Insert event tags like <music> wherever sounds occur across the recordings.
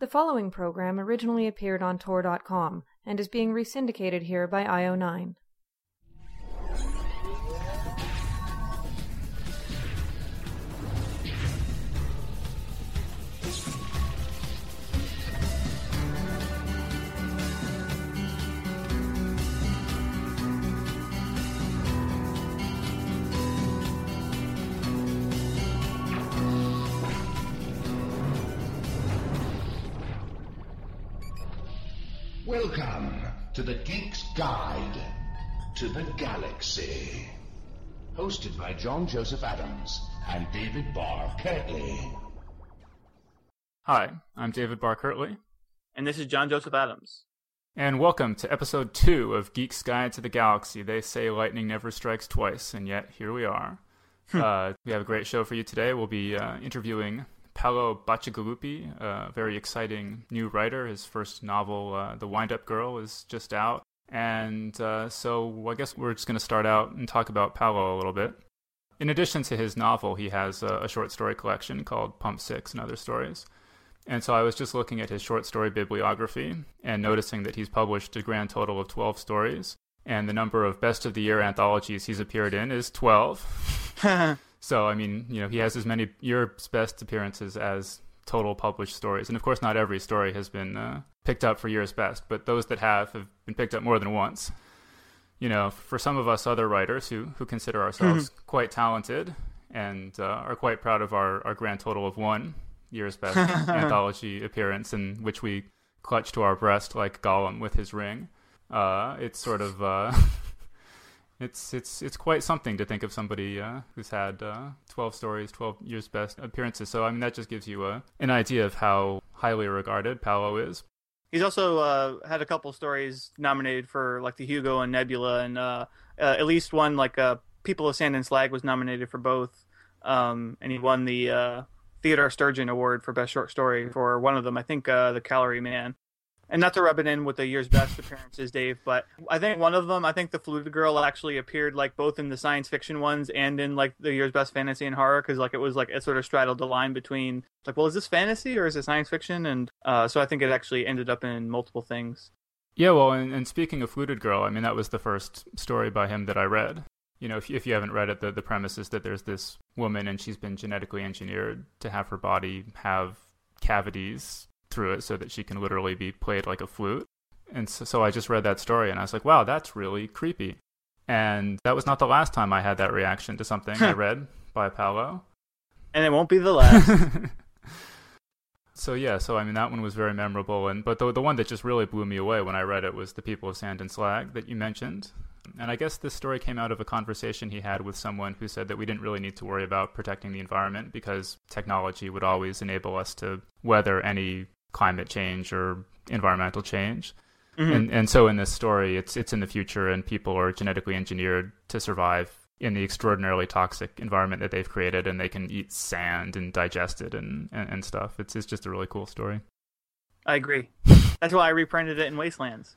The following program originally appeared on Tor.com and is being resyndicated here by IO9. Welcome to the Geek's Guide to the Galaxy. Hosted by John Joseph Adams and David Barr Kirtley. Hi, I'm David Barr Kirtley, And this is John Joseph Adams. and welcome to episode two of Geek's Guide to the Galaxy. They say lightning never strikes twice, and yet here we are. <laughs> uh, we have a great show for you today. We'll be uh, interviewing Paolo Bacigalupi, a very exciting new writer. His first novel, uh, The Wind Up Girl, is just out. And uh, so I guess we're just going to start out and talk about Paolo a little bit. In addition to his novel, he has a, a short story collection called Pump Six and Other Stories. And so I was just looking at his short story bibliography and noticing that he's published a grand total of 12 stories. And the number of best of the year anthologies he's appeared in is 12. <laughs> <laughs> so, I mean, you know, he has as many year's best appearances as total published stories. And of course, not every story has been uh, picked up for year's best, but those that have have been picked up more than once. You know, for some of us other writers who, who consider ourselves quite talented and uh, are quite proud of our, our grand total of one year's best <laughs> anthology appearance in which we clutch to our breast like Gollum with his ring. Uh, it's sort of uh, <laughs> it's it's it's quite something to think of somebody uh, who's had uh, 12 stories, 12 years best appearances. So I mean that just gives you a, an idea of how highly regarded Paolo is. He's also uh, had a couple stories nominated for like the Hugo and Nebula, and uh, uh, at least one like uh, People of Sand and Slag was nominated for both, um, and he won the uh, Theodore Sturgeon Award for Best Short Story for one of them. I think uh, the Calorie Man. And not to rub it in with the year's best appearances, Dave, but I think one of them, I think the Fluted Girl actually appeared like both in the science fiction ones and in like the year's best fantasy and horror because like it was like it sort of straddled the line between like, well, is this fantasy or is it science fiction? And uh, so I think it actually ended up in multiple things. Yeah, well, and, and speaking of Fluted Girl, I mean that was the first story by him that I read. You know, if if you haven't read it, the the premise is that there's this woman and she's been genetically engineered to have her body have cavities through it so that she can literally be played like a flute. And so, so I just read that story and I was like, wow, that's really creepy. And that was not the last time I had that reaction to something I read by Paolo. And it won't be the last. <laughs> so yeah, so I mean that one was very memorable, and but the the one that just really blew me away when I read it was the people of Sand and Slag that you mentioned. And I guess this story came out of a conversation he had with someone who said that we didn't really need to worry about protecting the environment because technology would always enable us to weather any climate change or environmental change. Mhm. And and so in this story, it's it's in the future, and people are genetically engineered to survive in the extraordinarily toxic environment that they've created, and they can eat sand and digest it and and, and stuff. It's it's just a really cool story. I agree. That's why I reprinted it in Wastelands.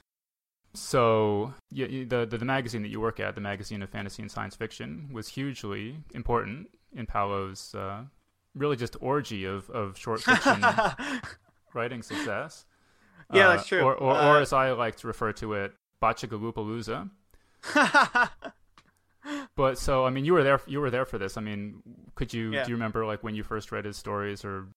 So you- the, the the magazine that you work at, the magazine of fantasy and science fiction, was hugely important in Paolo's uh, really just orgy of of short fiction <laughs> <laughs> writing success. <laughs> Yeah, Uh, that's true. Or, or, Uh, or as I like to refer to it, Bachagaloopalooza. <laughs> But so, I mean, you were there. You were there for this. I mean, could you Yeah. do you remember like when you first read his stories or?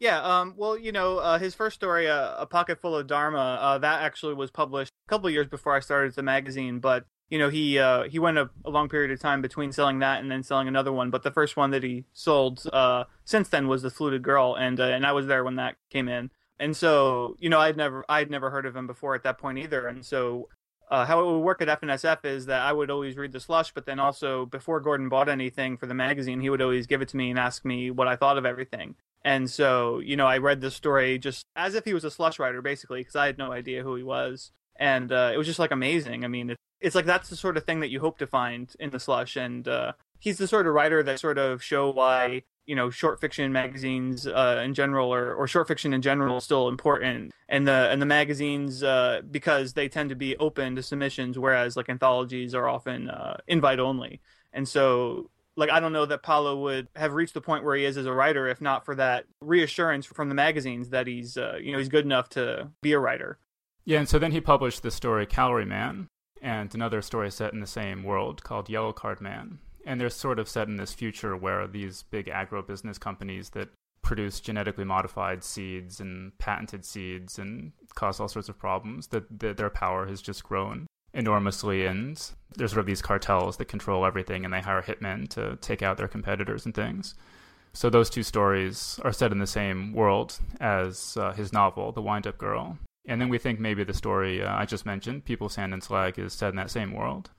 Yeah, um, well, you know, uh, his first story, uh, A Pocket Full of Dharma, uh, that actually was published a couple years before I started the magazine, but, you know, he uh, he went a, a long period of time between selling that and then selling another one, but the first one that he sold uh, since then was The Fluted Girl, and uh, and I was there when that came in. And so, you know, I'd never I'd never heard of him before at that point either, and so uh, how it would work at F&SF is that I would always read the slush, but then also before Gordon bought anything for the magazine, he would always give it to me and ask me what I thought of everything. And so, you know, I read the story just as if he was a slush writer, basically, because I had no idea who he was. And uh, it was just like amazing. I mean, it, it's like that's the sort of thing that you hope to find in the slush. And uh, he's the sort of writer that sort of show why you know short fiction magazines uh, in general or, or short fiction in general is still important and the and the magazines uh, because they tend to be open to submissions whereas like anthologies are often uh, invite only and so like I don't know that Paolo would have reached the point where he is as a writer if not for that reassurance from the magazines that he's uh, you know he's good enough to be a writer. Yeah, and so then he published the story Calorie Man and another story set in the same world called Yellow Card Man. And they're sort of set in this future where these big agro-business companies that produce genetically modified seeds and patented seeds and cause all sorts of problems that, that their power has just grown enormously. And there's sort of these cartels that control everything and they hire hitmen to take out their competitors and things. So those two stories are set in the same world as uh, his novel the wind-up girl and then we think maybe the story uh, i just mentioned people sand and slag is set in that same world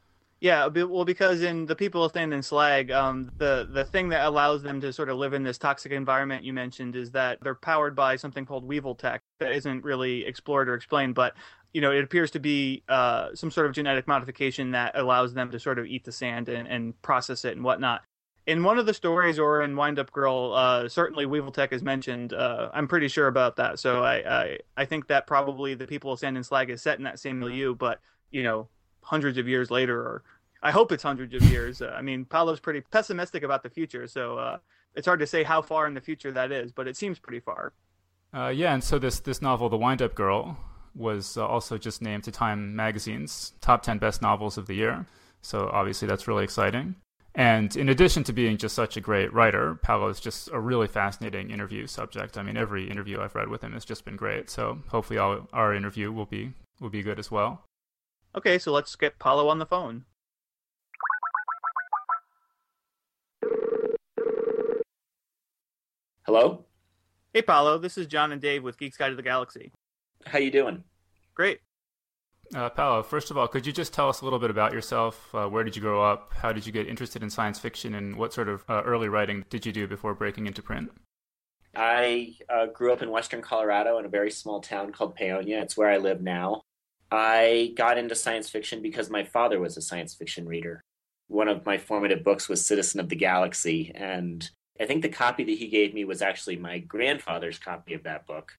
yeah, well, because in the people of Sand and Slag, um, the the thing that allows them to sort of live in this toxic environment you mentioned is that they're powered by something called Weevil tech that isn't really explored or explained, but you know it appears to be uh, some sort of genetic modification that allows them to sort of eat the sand and, and process it and whatnot. In one of the stories, or in Wind Up Girl, uh, certainly Weevil Tech is mentioned. Uh, I'm pretty sure about that, so I, I I think that probably the people of Sand and Slag is set in that same milieu, but you know hundreds of years later or I hope it's hundreds of years. Uh, I mean, Paolo's pretty pessimistic about the future, so uh, it's hard to say how far in the future that is, but it seems pretty far. Uh, yeah, and so this this novel, The Wind Up Girl, was uh, also just named to Time Magazine's top ten best novels of the year. So obviously that's really exciting. And in addition to being just such a great writer, Paolo is just a really fascinating interview subject. I mean, every interview I've read with him has just been great. So hopefully, our, our interview will be will be good as well. Okay, so let's get Paolo on the phone. Hello? Hey, Paolo. This is John and Dave with Geeks Guide to the Galaxy. How you doing? Great. Uh, Paolo, first of all, could you just tell us a little bit about yourself? Uh, where did you grow up? How did you get interested in science fiction? And what sort of uh, early writing did you do before breaking into print? I uh, grew up in western Colorado in a very small town called Paonia. It's where I live now. I got into science fiction because my father was a science fiction reader. One of my formative books was Citizen of the Galaxy, and I think the copy that he gave me was actually my grandfather's copy of that book.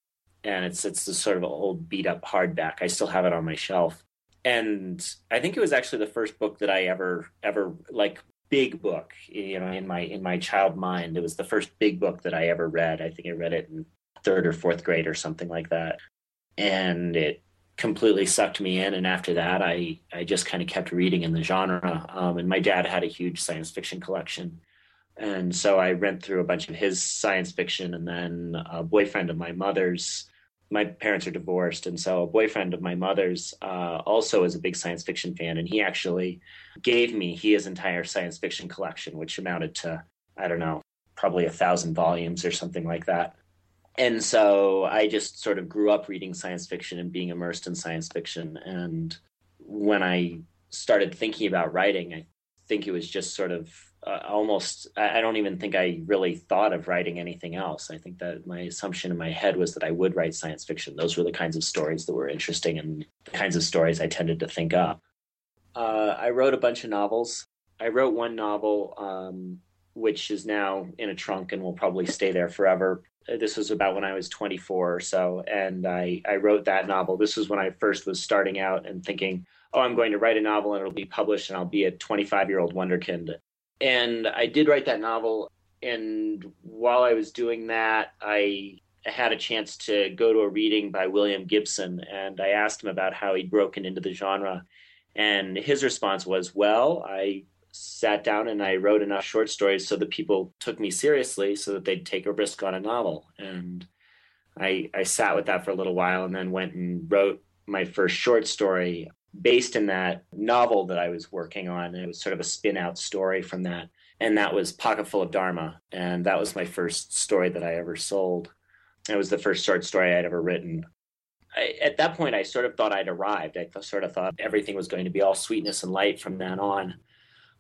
And it's it's the sort of old beat up hardback. I still have it on my shelf. And I think it was actually the first book that I ever ever like big book, you know, in my in my child mind. It was the first big book that I ever read. I think I read it in third or fourth grade or something like that. And it completely sucked me in and after that i i just kind of kept reading in the genre um, and my dad had a huge science fiction collection and so I went through a bunch of his science fiction, and then a boyfriend of my mother's. My parents are divorced, and so a boyfriend of my mother's uh, also is a big science fiction fan, and he actually gave me his entire science fiction collection, which amounted to I don't know, probably a thousand volumes or something like that. And so I just sort of grew up reading science fiction and being immersed in science fiction. And when I started thinking about writing, I think it was just sort of uh, almost I don't even think I really thought of writing anything else. I think that my assumption in my head was that I would write science fiction. Those were the kinds of stories that were interesting and the kinds of stories I tended to think up. Uh, I wrote a bunch of novels. I wrote one novel, um, which is now in a trunk and will probably stay there forever. This was about when I was 24 or so, and I, I wrote that novel. This was when I first was starting out and thinking, oh, I'm going to write a novel and it'll be published and I'll be a 25 year old wonderkind. And I did write that novel. And while I was doing that, I had a chance to go to a reading by William Gibson. And I asked him about how he'd broken into the genre. And his response was, Well, I sat down and I wrote enough short stories so that people took me seriously so that they'd take a risk on a novel. And I, I sat with that for a little while and then went and wrote my first short story based in that novel that I was working on. It was sort of a spin out story from that. And that was Pocket Full of Dharma. And that was my first story that I ever sold. It was the first short story I'd ever written. I, at that point, I sort of thought I'd arrived. I sort of thought everything was going to be all sweetness and light from then on.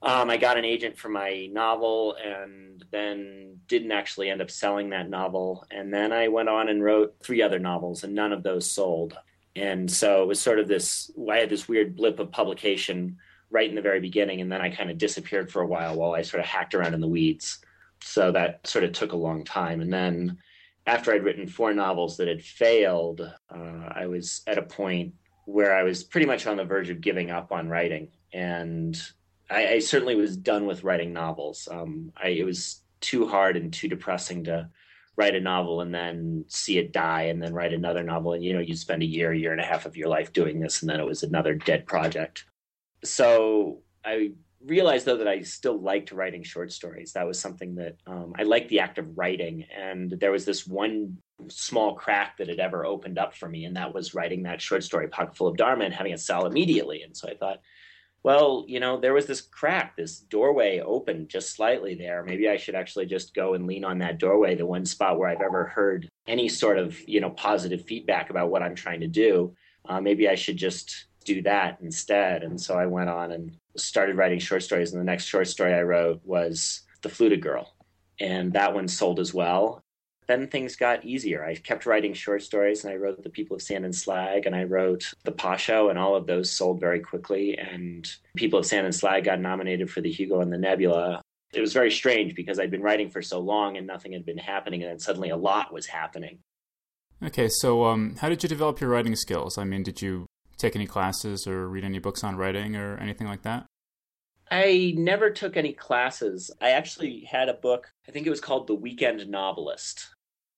Um, I got an agent for my novel and then didn't actually end up selling that novel. And then I went on and wrote three other novels, and none of those sold and so it was sort of this i had this weird blip of publication right in the very beginning and then i kind of disappeared for a while while i sort of hacked around in the weeds. So that sort of took a long time. And then after i'd written four novels that had failed uh, i was at a point where i was pretty much on the verge of giving up on writing. And I, I certainly was done with writing novels. Um, I, it was too hard and too depressing to write a novel and then see it die and then write another novel. And you know you spend a year year and a half of your life doing this and then it was another dead project. So i realized though that i still liked writing short stories. That was something that um, i liked the act of writing. And there was this one small crack that had ever opened up for me and that was writing that short story pocket full of dharma and having it sell immediately. And so i thought well, you know, there was this crack, this doorway opened just slightly there. Maybe I should actually just go and lean on that doorway, the one spot where I've ever heard any sort of, you know, positive feedback about what I'm trying to do. Uh, maybe I should just do that instead. And so I went on and started writing short stories. And the next short story I wrote was The Fluted Girl. And that one sold as well then things got easier. I kept writing short stories and I wrote The People of Sand and Slag and I wrote The Pasho and all of those sold very quickly. And People of Sand and Slag got nominated for the Hugo and the Nebula. It was very strange because I'd been writing for so long and nothing had been happening and then suddenly a lot was happening. Okay, so um, how did you develop your writing skills? I mean, did you take any classes or read any books on writing or anything like that? I never took any classes. I actually had a book, I think it was called The Weekend Novelist.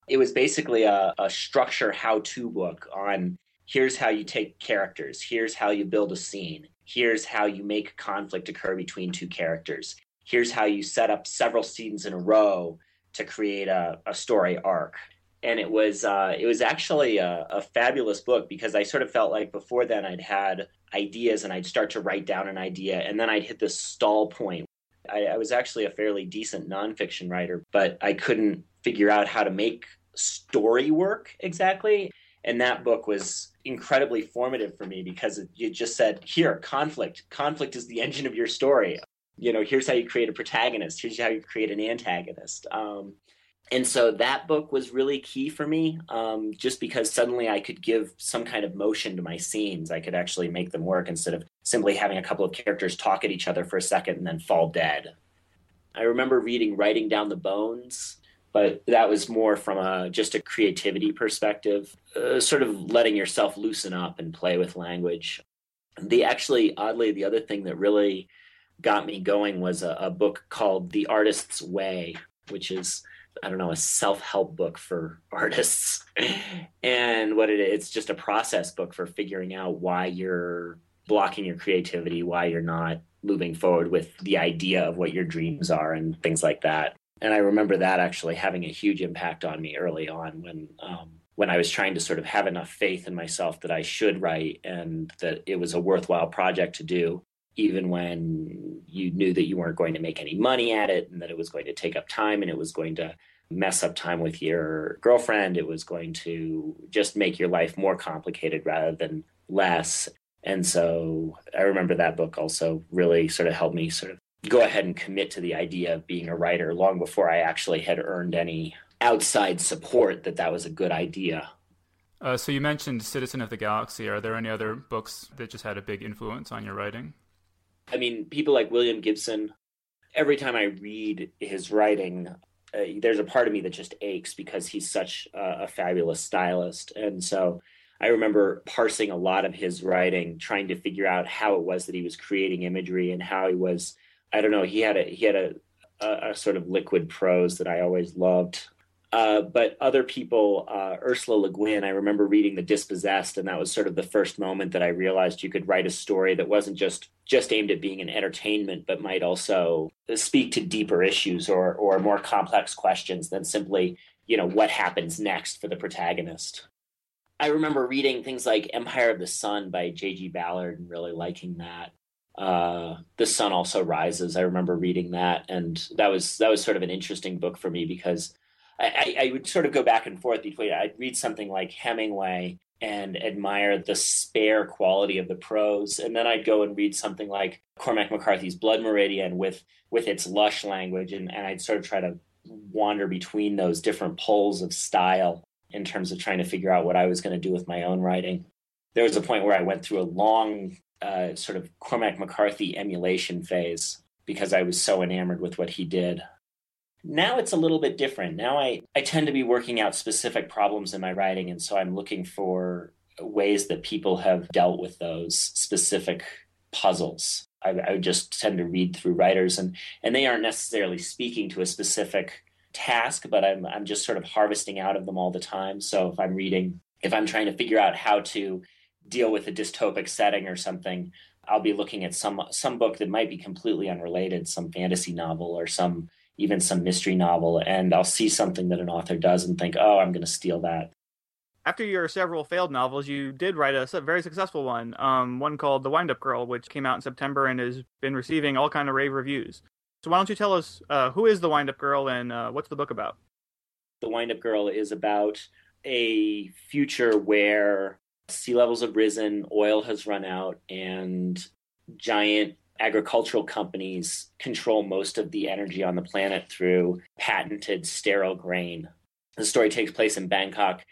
It was basically a, a structure how to book on here's how you take characters, here's how you build a scene, here's how you make conflict occur between two characters, here's how you set up several scenes in a row to create a, a story arc. And it was uh, it was actually a, a fabulous book because I sort of felt like before then I'd had ideas and I'd start to write down an idea and then I'd hit this stall point. I, I was actually a fairly decent nonfiction writer, but I couldn't figure out how to make story work exactly. And that book was incredibly formative for me because it, just said, here, conflict. Conflict is the engine of your story. You know, here's how you create a protagonist. Here's how you create an antagonist. Um, and so that book was really key for me um, just because suddenly i could give some kind of motion to my scenes i could actually make them work instead of simply having a couple of characters talk at each other for a second and then fall dead i remember reading writing down the bones but that was more from a just a creativity perspective uh, sort of letting yourself loosen up and play with language. The actually oddly the other thing that really got me going was a, a book called the artist's way which is i don't know a self-help book for <laughs> artists. And what it is it's just a process book for figuring out why you're blocking your creativity why you're not moving forward with the idea of what your dreams are and things like that and I remember that actually having a huge impact on me early on when um, when I was trying to sort of have enough faith in myself that I should write and that it was a worthwhile project to do, even when you knew that you weren't going to make any money at it and that it was going to take up time and it was going to mess up time with your girlfriend. It was going to just make your life more complicated rather than less. And so I remember that book also really sort of helped me sort of go ahead and commit to the idea of being a writer long before I actually had earned any outside support that that was a good idea. Uh, so you mentioned Citizen of the Galaxy. Are there any other books that just had a big influence on your writing? I mean, people like William Gibson. Every time I read his writing, uh, there's a part of me that just aches because he's such a, a fabulous stylist, and so. I remember parsing a lot of his writing, trying to figure out how it was that he was creating imagery and how he was I don't know. He had a he had a, a, a sort of liquid prose that I always loved. Uh, but other people, uh, Ursula Le Guin, I remember reading The Dispossessed, and that was sort of the first moment that I realized you could write a story that wasn't just just aimed at being an entertainment, but might also speak to deeper issues or or more complex questions than simply, you know, what happens next for the protagonist. I remember reading things like Empire of the Sun by J.G. Ballard and really liking that uh, the sun also rises. I remember reading that and that was that was sort of an interesting book for me because I, I, I would sort of go back and forth between i'd read something like hemingway and admire the spare quality of the prose and then i'd go and read something like cormac mccarthy's blood meridian with with its lush language and, and i'd sort of try to wander between those different poles of style in terms of trying to figure out what i was going to do with my own writing. There was a point where i went through a long uh, sort of Cormac McCarthy emulation phase because I was so enamored with what he did. Now it's a little bit different. Now I, I tend to be working out specific problems in my writing, and so I'm looking for ways that people have dealt with those specific puzzles. I, I just tend to read through writers, and and they aren't necessarily speaking to a specific task, but I'm I'm just sort of harvesting out of them all the time. So if I'm reading, if I'm trying to figure out how to deal with a dystopic setting or something, I'll be looking at some some book that might be completely unrelated, some fantasy novel or some even some mystery novel, and I'll see something that an author does and think, oh, I'm going to steal that. After your several failed novels, you did write a very successful one, um, one called The Wind Up Girl, which came out in September and has been receiving all kind of rave reviews. So why don't you tell us uh, who is The Wind Up Girl and uh, what's the book about? The Wind Up Girl is about a future where sea levels have risen, oil has run out, and giant agricultural companies control most of the energy on the planet through patented sterile grain. The story takes place in Bangkok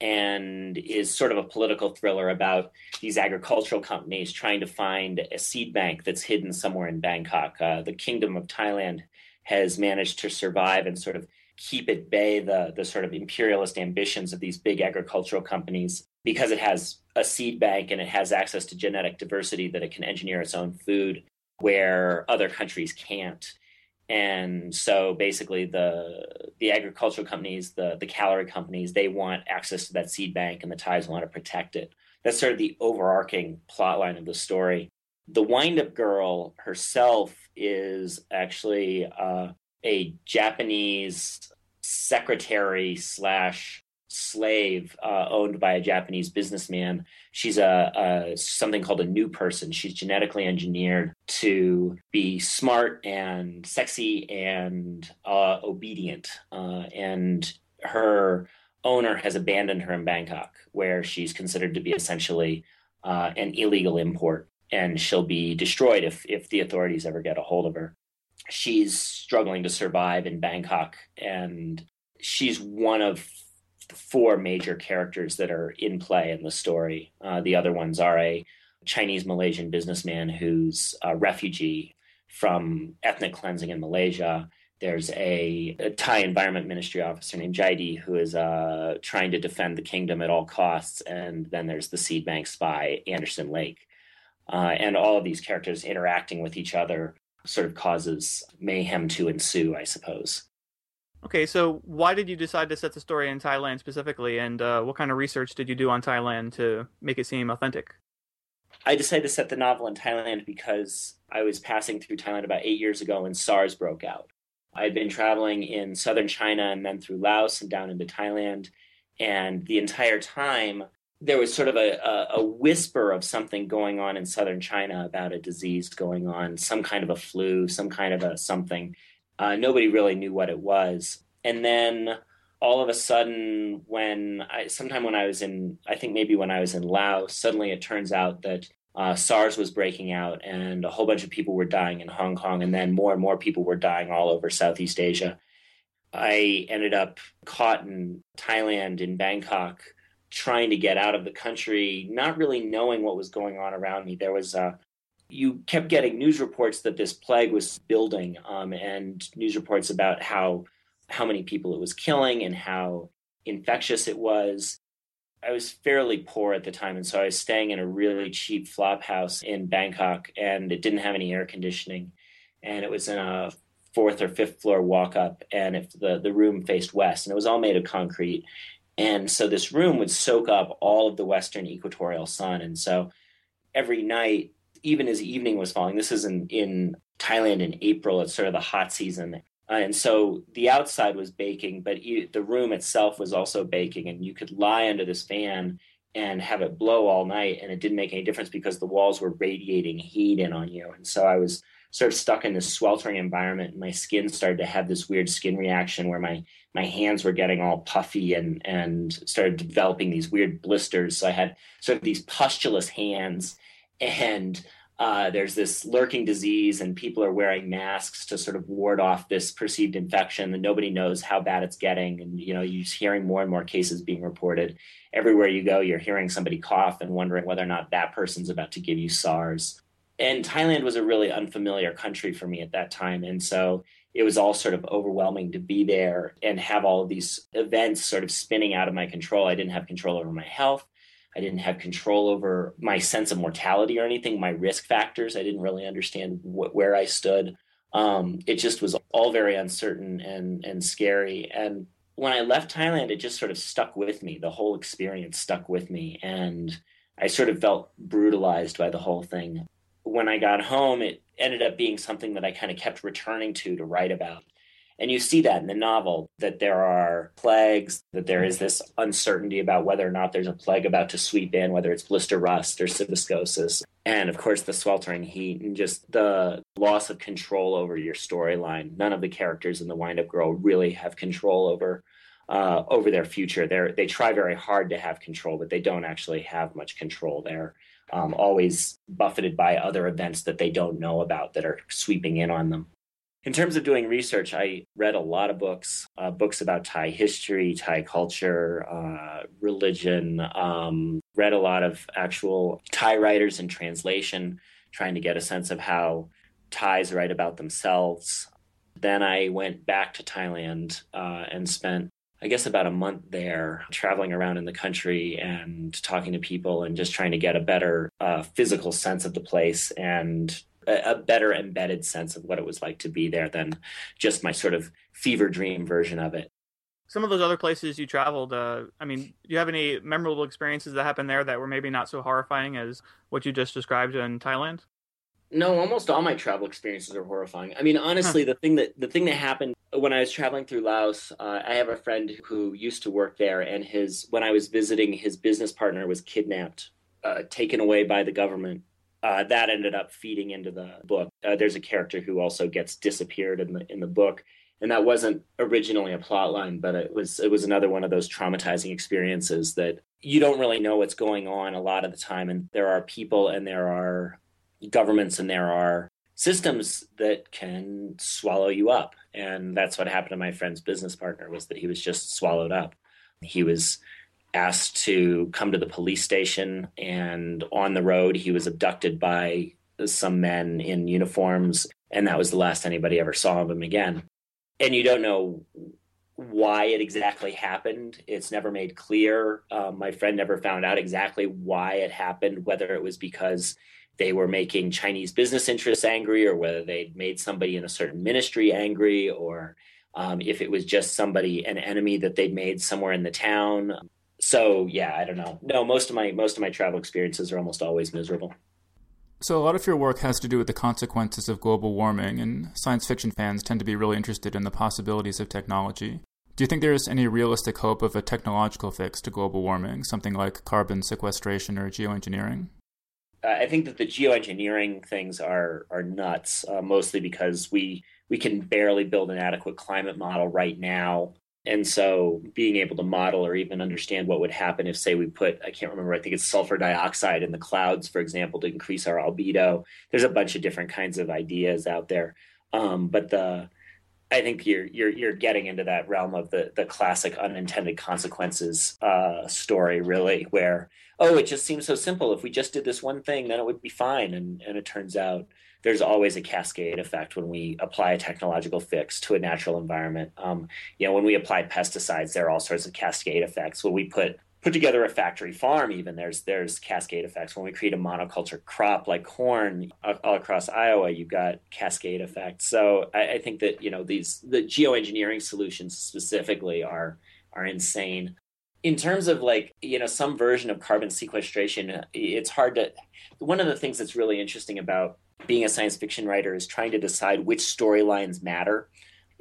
and is sort of a political thriller about these agricultural companies trying to find a seed bank that's hidden somewhere in Bangkok. Uh, the Kingdom of Thailand has managed to survive and sort of keep at bay the, the sort of imperialist ambitions of these big agricultural companies because it has a seed bank and it has access to genetic diversity that it can engineer its own food where other countries can't. And so basically the the agricultural companies, the the calorie companies, they want access to that seed bank and the Thais want to protect it. That's sort of the overarching plot line of the story. The wind up girl herself is actually uh, a Japanese secretary slash slave uh, owned by a Japanese businessman. She's a, a, something called a new person. She's genetically engineered to be smart and sexy and uh, obedient. Uh, and her owner has abandoned her in Bangkok, where she's considered to be essentially uh, an illegal import, and she'll be destroyed if if the authorities ever get a hold of her. She's struggling to survive in Bangkok, and she's one of four major characters that are in play in the story. Uh, the other ones are a Chinese Malaysian businessman who's a refugee from ethnic cleansing in Malaysia. There's a, a Thai Environment Ministry officer named Jaidee who is uh, trying to defend the kingdom at all costs. And then there's the seed bank spy, Anderson Lake. Uh, and all of these characters interacting with each other sort of causes mayhem to ensue, I suppose. Okay, so why did you decide to set the story in Thailand specifically, and uh, what kind of research did you do on Thailand to make it seem authentic? I decided to set the novel in Thailand because I was passing through Thailand about eight years ago when SARS broke out. I had been traveling in southern China and then through Laos and down into Thailand. And the entire time, there was sort of a, a, a, whisper of something going on in southern China about a disease going on, some kind of a flu, some kind of a something. Uh, nobody really knew what it was. And then all of a sudden, when I, sometime when I was in, I think maybe when I was in Laos, suddenly it turns out that uh, SARS was breaking out and a whole bunch of people were dying in Hong Kong. And then more and more people were dying all over Southeast Asia. I ended up caught in Thailand, in Bangkok, trying to get out of the country, not really knowing what was going on around me. There was a you kept getting news reports that this plague was building, um, and news reports about how how many people it was killing and how infectious it was. I was fairly poor at the time, and so I was staying in a really cheap flop house in Bangkok, and it didn't have any air conditioning, and it was in a fourth or fifth floor walk up, and if the the room faced west, and it was all made of concrete, and so this room would soak up all of the western equatorial sun, and so every night even as evening was falling, this is in, in Thailand in April, it's sort of the hot season. Uh, and so the outside was baking, but the room itself was also baking. And you could lie under this fan and have it blow all night. And it didn't make any difference because the walls were radiating heat in on you. And so I was sort of stuck in this sweltering environment. And my skin started to have this weird skin reaction where my, my hands were getting all puffy and, and started developing these weird blisters. So I had sort of these pustulous hands and uh, there's this lurking disease, and people are wearing masks to sort of ward off this perceived infection. And nobody knows how bad it's getting. And you know, you're hearing more and more cases being reported. Everywhere you go, you're hearing somebody cough and wondering whether or not that person's about to give you SARS. And Thailand was a really unfamiliar country for me at that time, and so it was all sort of overwhelming to be there and have all of these events sort of spinning out of my control. I didn't have control over my health. I didn't have control over my sense of mortality or anything, my risk factors. I didn't really understand wh- where I stood. Um, it just was all very uncertain and and scary. And when I left Thailand, it just sort of stuck with me. The whole experience stuck with me, and I sort of felt brutalized by the whole thing. When I got home, it ended up being something that I kind of kept returning to to write about. And you see that in the novel that there are plagues, that there is this uncertainty about whether or not there's a plague about to sweep in, whether it's blister rust or cibiscosis. And of course, the sweltering heat and just the loss of control over your storyline. None of the characters in The Wind Up Girl really have control over. Uh, over their future, they they try very hard to have control, but they don't actually have much control. They're um, always buffeted by other events that they don't know about that are sweeping in on them. In terms of doing research, I read a lot of books, uh, books about Thai history, Thai culture, uh, religion, um, read a lot of actual Thai writers in translation, trying to get a sense of how Thais write about themselves. Then I went back to Thailand uh, and spent, I guess, about a month there, traveling around in the country and talking to people and just trying to get a better uh, physical sense of the place and a, better embedded sense of what it was like to be there than just my sort of fever dream version of it. Some of those other places you traveled, uh, I mean, do you have any memorable experiences that happened there that were maybe not so horrifying as what you just described in Thailand? No, almost all my travel experiences are horrifying. I mean, honestly, huh. the thing that the thing that happened when I was traveling through Laos, uh, I have a friend who used to work there, and his when I was visiting, his business partner was kidnapped, uh, taken away by the government, uh, that ended up feeding into the book. Uh, there's a character who also gets disappeared in the in the book, and that wasn't originally a plot line, but it was it was another one of those traumatizing experiences that you don't really know what's going on a lot of the time, and there are people and there are governments and there are systems that can swallow you up, and that's what happened to my friend's business partner was that he was just swallowed up. He was asked to come to the police station, and on the road, he was abducted by some men in uniforms, and that was the last anybody ever saw of him again. And you don't know why it exactly happened. It's never made clear. Um, my friend never found out exactly why it happened, whether it was because they were making Chinese business interests angry or whether they'd made somebody in a certain ministry angry or um, if it was just somebody, an enemy that they'd made somewhere in the town so yeah, I don't know. No, most of my most of my travel experiences are almost always miserable. So a lot of your work has to do with the consequences of global warming, and science fiction fans tend to be really interested in the possibilities of technology. Do you think there is any realistic hope of a technological fix to global warming, something like carbon sequestration or geoengineering? Uh, I think that the geoengineering things are are nuts, uh, mostly because we we can barely build an adequate climate model right now and so being able to model or even understand what would happen if, say, we put, I can't remember, I think it's sulfur dioxide in the clouds, for example, to increase our albedo. There's a bunch of different kinds of ideas out there. Um, but the, I think you're you're you're getting into that realm of the the classic unintended consequences uh, story, really, where oh, it just seems so simple. If we just did this one thing, then it would be fine, and and it turns out there's always a cascade effect when we apply a technological fix to a natural environment. Um, you know, when we apply pesticides, there are all sorts of cascade effects. When we put put together a factory farm, even there's there's cascade effects. When we create a monoculture crop like corn uh, all across Iowa, you've got cascade effects. So I, I think that you know these the geoengineering solutions specifically are are insane in terms of like you know some version of carbon sequestration it's hard to one of the things that's really interesting about being a science fiction writer is trying to decide which storylines matter.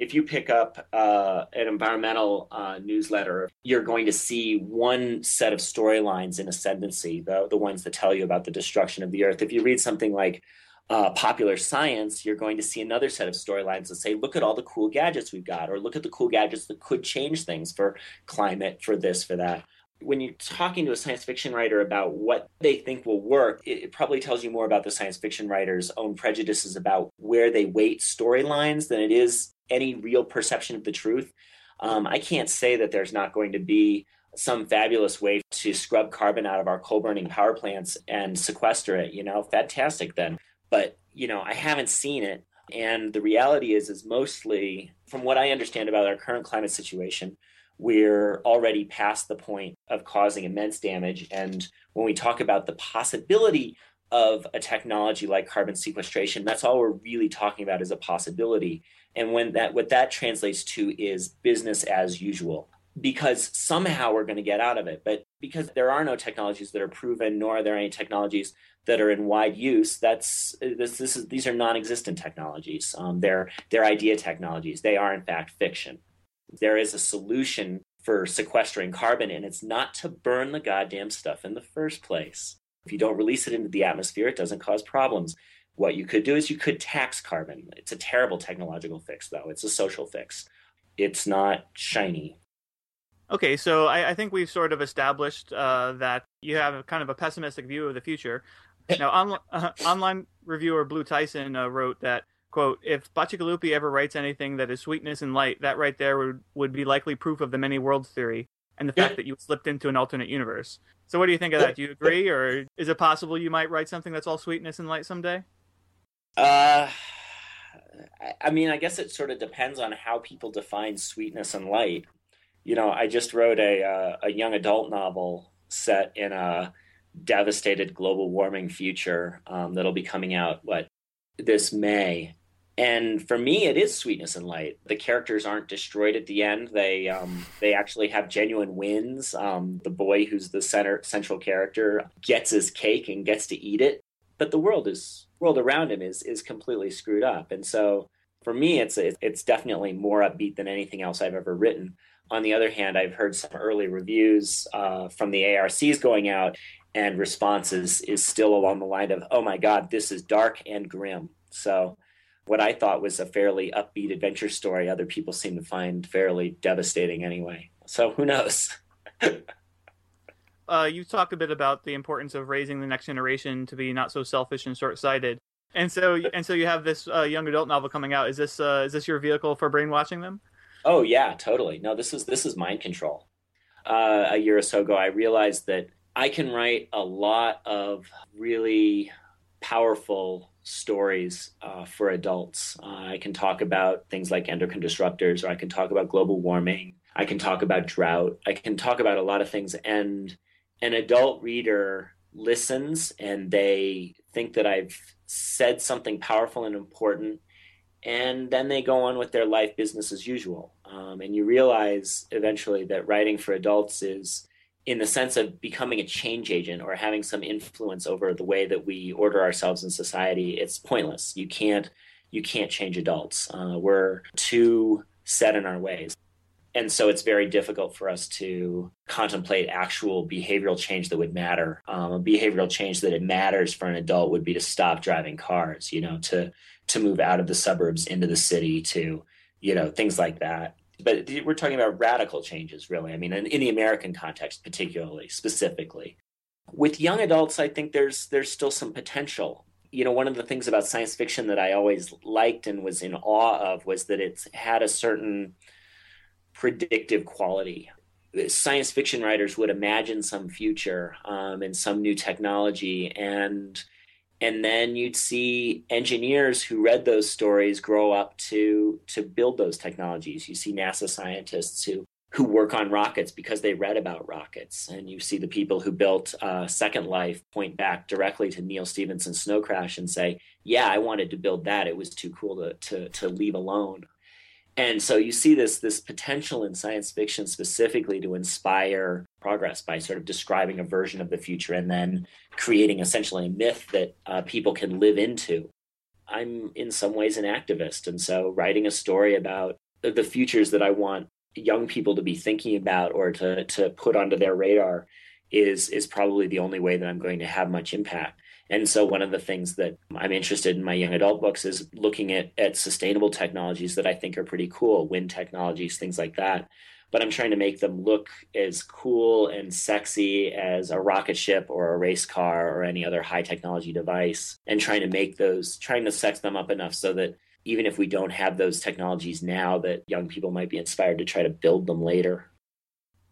If you pick up uh, an environmental uh, newsletter, you're going to see one set of storylines in ascendancy, the, the ones that tell you about the destruction of the earth. If you read something like uh, popular science, you're going to see another set of storylines that say, look at all the cool gadgets we've got, or look at the cool gadgets that could change things for climate, for this, for that when you're talking to a science fiction writer about what they think will work, it, probably tells you more about the science fiction writer's own prejudices about where they weight storylines than it is any real perception of the truth. Um, I can't say that there's not going to be some fabulous way to scrub carbon out of our coal burning power plants and sequester it, you know, fantastic then. But, you know, I haven't seen it. And the reality is, is mostly from what I understand about our current climate situation, we're already past the point of causing immense damage. And when we talk about the possibility of a technology like carbon sequestration, that's all we're really talking about is a possibility. And when that what that translates to is business as usual. Because somehow we're going to get out of it. But because there are no technologies that are proven, nor are there any technologies that are in wide use, that's this, this is these are non-existent technologies. Um, they're they're idea technologies. They are in fact fiction. There is a solution for sequestering carbon, and it's not to burn the goddamn stuff in the first place. If you don't release it into the atmosphere, it doesn't cause problems. What you could do is you could tax carbon. It's a terrible technological fix, though. It's a social fix. It's not shiny. Okay, so I, I think we've sort of established uh, that you have a kind of a pessimistic view of the future. <laughs> Now, on, uh, online reviewer Blue Tyson uh, wrote that, quote, if Bacigalupi ever writes anything that is sweetness and light, that right there would, would be likely proof of the many worlds theory and the fact that you slipped into an alternate universe. So, what do you think of that? Do you agree, or is it possible you might write something that's all sweetness and light someday? Uh, I mean, I guess it sort of depends on how people define sweetness and light. You know, I just wrote a uh, a young adult novel set in a devastated global warming future um, that'll be coming out what this May. And for me, it is sweetness and light. The characters aren't destroyed at the end. They um, they actually have genuine wins. Um, the boy who's the center central character gets his cake and gets to eat it, but the world is world around him is is completely screwed up. And so for me, it's it's definitely more upbeat than anything else I've ever written. On the other hand, I've heard some early reviews uh, from the ARCs going out, and responses is still along the line of, "Oh my God, this is dark and grim." So, what I thought was a fairly upbeat adventure story, other people seem to find fairly devastating anyway. So who knows? <laughs> uh, you talked a bit about the importance of raising the next generation to be not so selfish and short-sighted. And so, and so you have this uh, young adult novel coming out. Is this uh, is this your vehicle for brainwashing them? Oh yeah, totally. No, this is this is mind control. Uh, a year or so ago, I realized that I can write a lot of really powerful stories uh, for adults. Uh, I can talk about things like endocrine disruptors, or I can talk about global warming. I can talk about drought. I can talk about a lot of things, and an adult reader listens and they think that I've said something powerful and important, and then they go on with their life business as usual. Um, and you realize eventually that writing for adults is, in the sense of becoming a change agent or having some influence over the way that we order ourselves in society, it's pointless. You can't you can't change adults. Uh, we're too set in our ways. And so it's very difficult for us to contemplate actual behavioral change that would matter. Um, a behavioral change that it matters for an adult would be to stop driving cars, you know, to to move out of the suburbs into the city, to you know things like that. But we're talking about radical changes, really. I mean, in, in the American context, particularly, specifically. With young adults, I think there's there's still some potential you know, one of the things about science fiction that I always liked and was in awe of was that it's had a certain predictive quality. Science fiction writers would imagine some future um, and some new technology, and and then you'd see engineers who read those stories grow up to to build those technologies. You see NASA scientists who who work on rockets because they read about rockets, and you see the people who built uh, Second Life point back directly to Neal Stephenson's Snow Crash and say, "Yeah, I wanted to build that. It was too cool to to, to leave alone." And so you see this this potential in science fiction specifically to inspire progress by sort of describing a version of the future and then creating essentially a myth that uh, people can live into. I'm in some ways an activist and so writing a story about the futures that i want young people to be thinking about or to to put onto their radar is is probably the only way that i'm going to have much impact and so one of the things that I'm interested in my young adult books is looking at, at sustainable technologies that I think are pretty cool, wind technologies, things like that. But I'm trying to make them look as cool and sexy as a rocket ship or a race car or any other high technology device, and trying to make those, trying to sex them up enough so that even if we don't have those technologies now, that young people might be inspired to try to build them later.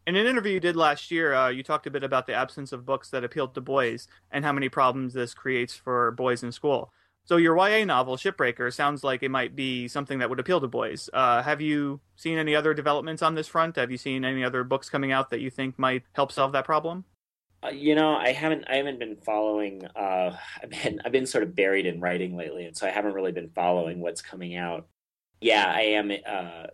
In an interview you did last year, uh, you talked a bit about the absence of books that appealed to boys and how many problems this creates for boys in school. So your YA novel, Shipbreaker, sounds like it might be something that would appeal to boys. Uh, have you seen any other developments on this front? Have you seen any other books coming out that you think might help solve that problem? Uh, you know, I haven't I haven't been following. Uh, <laughs> I've been I've been sort of buried in writing lately, and so I haven't really been following what's coming out. Yeah, I am uh, uh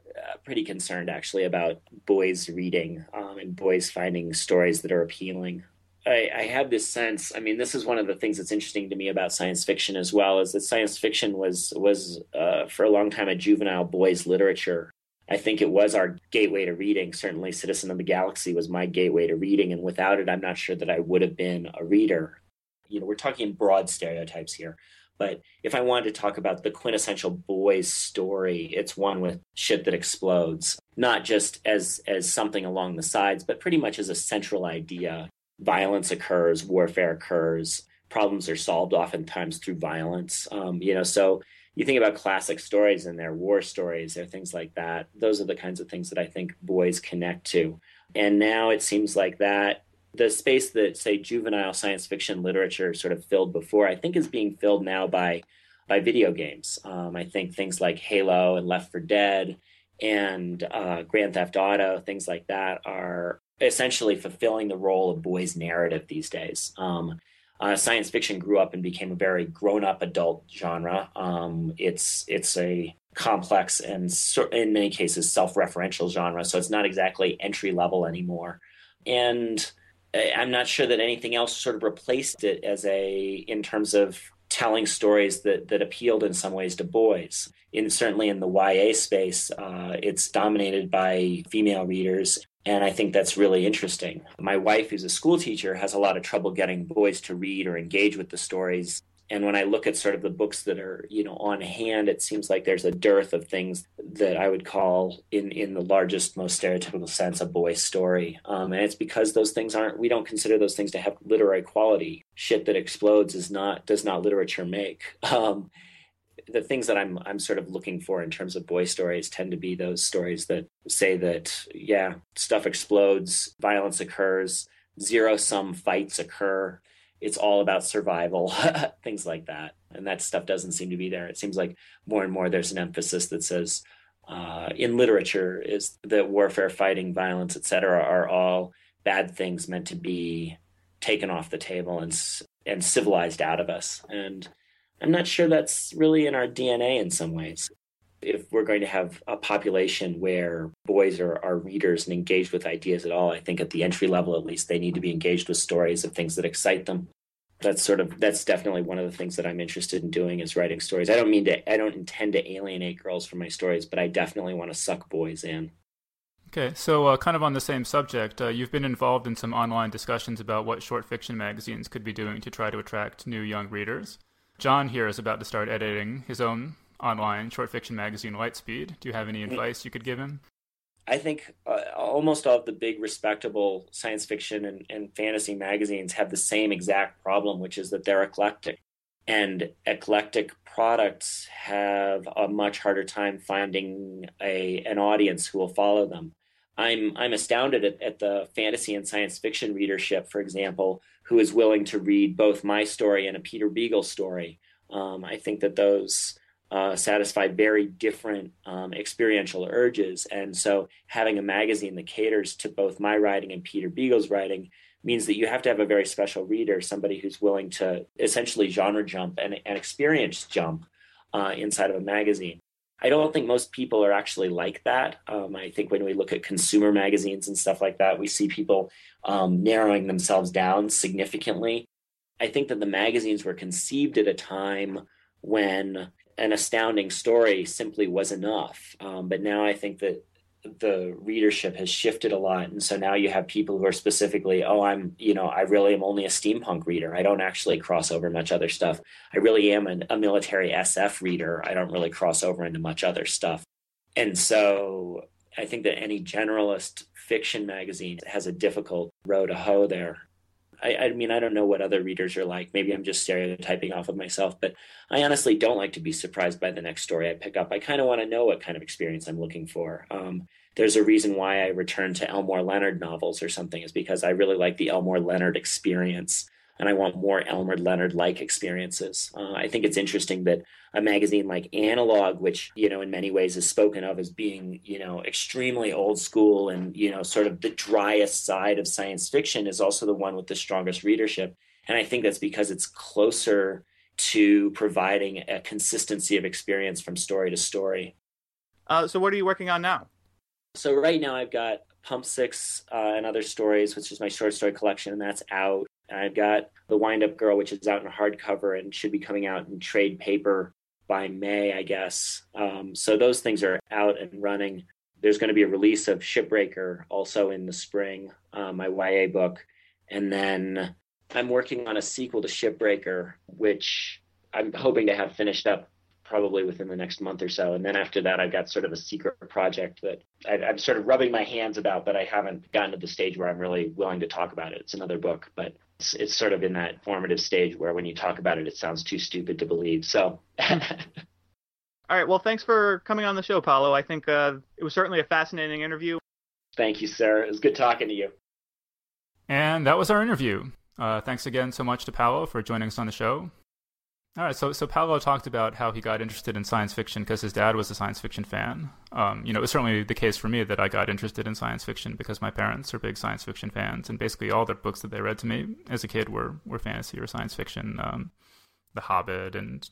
pretty concerned actually about boys reading um, and boys finding stories that are appealing. I, I have this sense. I mean, this is one of the things that's interesting to me about science fiction as well, is that science fiction was was uh, for a long time a juvenile boys' literature. I think it was our gateway to reading. Certainly, Citizen of the Galaxy was my gateway to reading, and without it, I'm not sure that I would have been a reader. You know, we're talking broad stereotypes here, but if I wanted to talk about the quintessential boys' story, it's one with shit that explodes, not just as as something along the sides, but pretty much as a central idea violence occurs, warfare occurs, problems are solved oftentimes through violence. Um, you know, so you think about classic stories and their war stories, they're things like that. Those are the kinds of things that I think boys connect to. And now it seems like that the space that say juvenile science fiction literature sort of filled before, I think is being filled now by by video games. Um, I think things like Halo and Left for Dead and uh, Grand Theft Auto, things like that, are essentially fulfilling the role of boys' narrative these days. Um, uh, science fiction grew up and became a very grown-up adult genre. Um, it's it's a complex and in many cases self-referential genre, so it's not exactly entry level anymore. And I'm not sure that anything else sort of replaced it as a in terms of telling stories that that appealed in some ways to boys. In certainly in the YA space, uh, it's dominated by female readers and I think that's really interesting. My wife, who's a school teacher, has a lot of trouble getting boys to read or engage with the stories. And when I look at sort of the books that are, you know, on hand, it seems like there's a dearth of things that I would call, in in the largest, most stereotypical sense, a boy story. Um, and it's because those things aren't. We don't consider those things to have literary quality. Shit that explodes is not does not literature make. <laughs> Um, the things that I'm I'm sort of looking for in terms of boy stories tend to be those stories that say that yeah, stuff explodes, violence occurs, zero sum fights occur. It's all about survival, <laughs> things like that. And that stuff doesn't seem to be there. It seems like more and more there's an emphasis that says uh, in literature is that warfare, fighting, violence, etc., are all bad things meant to be taken off the table and and civilized out of us. And I'm not sure that's really in our DNA in some ways. If we're going to have a population where boys are, are readers and engaged with ideas at all, I think at the entry level at least, they need to be engaged with stories of things that excite them. That's sort of that's definitely one of the things that I'm interested in doing is writing stories. I don't mean to I don't intend to alienate girls from my stories, but I definitely want to suck boys in. Okay, so uh, kind of on the same subject, uh, you've been involved in some online discussions about what short fiction magazines could be doing to try to attract new young readers. John here is about to start editing his own online short fiction magazine, Lightspeed. Do you have any mm. advice you could give him? I think uh, almost all of the big respectable science fiction and, and fantasy magazines have the same exact problem, which is that they're eclectic. And eclectic products have a much harder time finding a an audience who will follow them. I'm I'm astounded at, at the fantasy and science fiction readership, for example, who is willing to read both my story and a Peter Beagle story. Um, I think that those uh, satisfy very different um, experiential urges. And so having a magazine that caters to both my writing and Peter Beagle's writing means that you have to have a very special reader, somebody who's willing to essentially genre jump and, and experience jump uh, inside of a magazine. I don't think most people are actually like that. Um, I think when we look at consumer magazines and stuff like that, we see people um, narrowing themselves down significantly. I think that the magazines were conceived at a time when an astounding story simply was enough. Um, but now I think that the readership has shifted a lot. And so now you have people who are specifically oh i'm you know i really am only a steampunk reader. I don't actually cross over much other stuff. I really am an, a military sf reader. I don't really cross over into much other stuff. And so i think that any generalist fiction magazine has a difficult row to hoe there I, I mean, I don't know what other readers are like. Maybe I'm just stereotyping off of myself, but I honestly don't like to be surprised by the next story I pick up. I kind of want to know what kind of experience I'm looking for. Um, there's a reason why I return to Elmore Leonard novels or something is because I really like the Elmore Leonard experience. And I want more Elmore Leonard like experiences. Uh, I think it's interesting that a magazine like Analog, which you know in many ways is spoken of as being you know extremely old school and you know sort of the driest side of science fiction, is also the one with the strongest readership. And I think that's because it's closer to providing a consistency of experience from story to story. Uh, so, what are you working on now? So, right now, I've got Pump Six uh, and Other Stories, which is my short story collection, and that's out. I've got The Wind Up Girl, which is out in hardcover and should be coming out in trade paper by May, I guess. Um, so, those things are out and running. There's going to be a release of Shipbreaker also in the spring, uh, my YA book. And then I'm working on a sequel to Shipbreaker, which I'm hoping to have finished up probably within the next month or so. And then after that, I've got sort of a secret project that I, am sort of rubbing my hands about, but I haven't gotten to the stage where I'm really willing to talk about it. It's another book, but it's, it's sort of in that formative stage where when you talk about it, it sounds too stupid to believe. So. <laughs> All right. Well, thanks for coming on the show, Paolo. I think uh, it was certainly a fascinating interview. Thank you, sir. It was good talking to you. And that was our interview. Uh, thanks again so much to Paolo for joining us on the show. All right, so so Paolo talked about how he got interested in science fiction because his dad was a science fiction fan. Um, you know, it was certainly the case for me that I got interested in science fiction because my parents are big science fiction fans, and basically all the books that they read to me as a kid were were fantasy or science fiction. Um, the Hobbit, and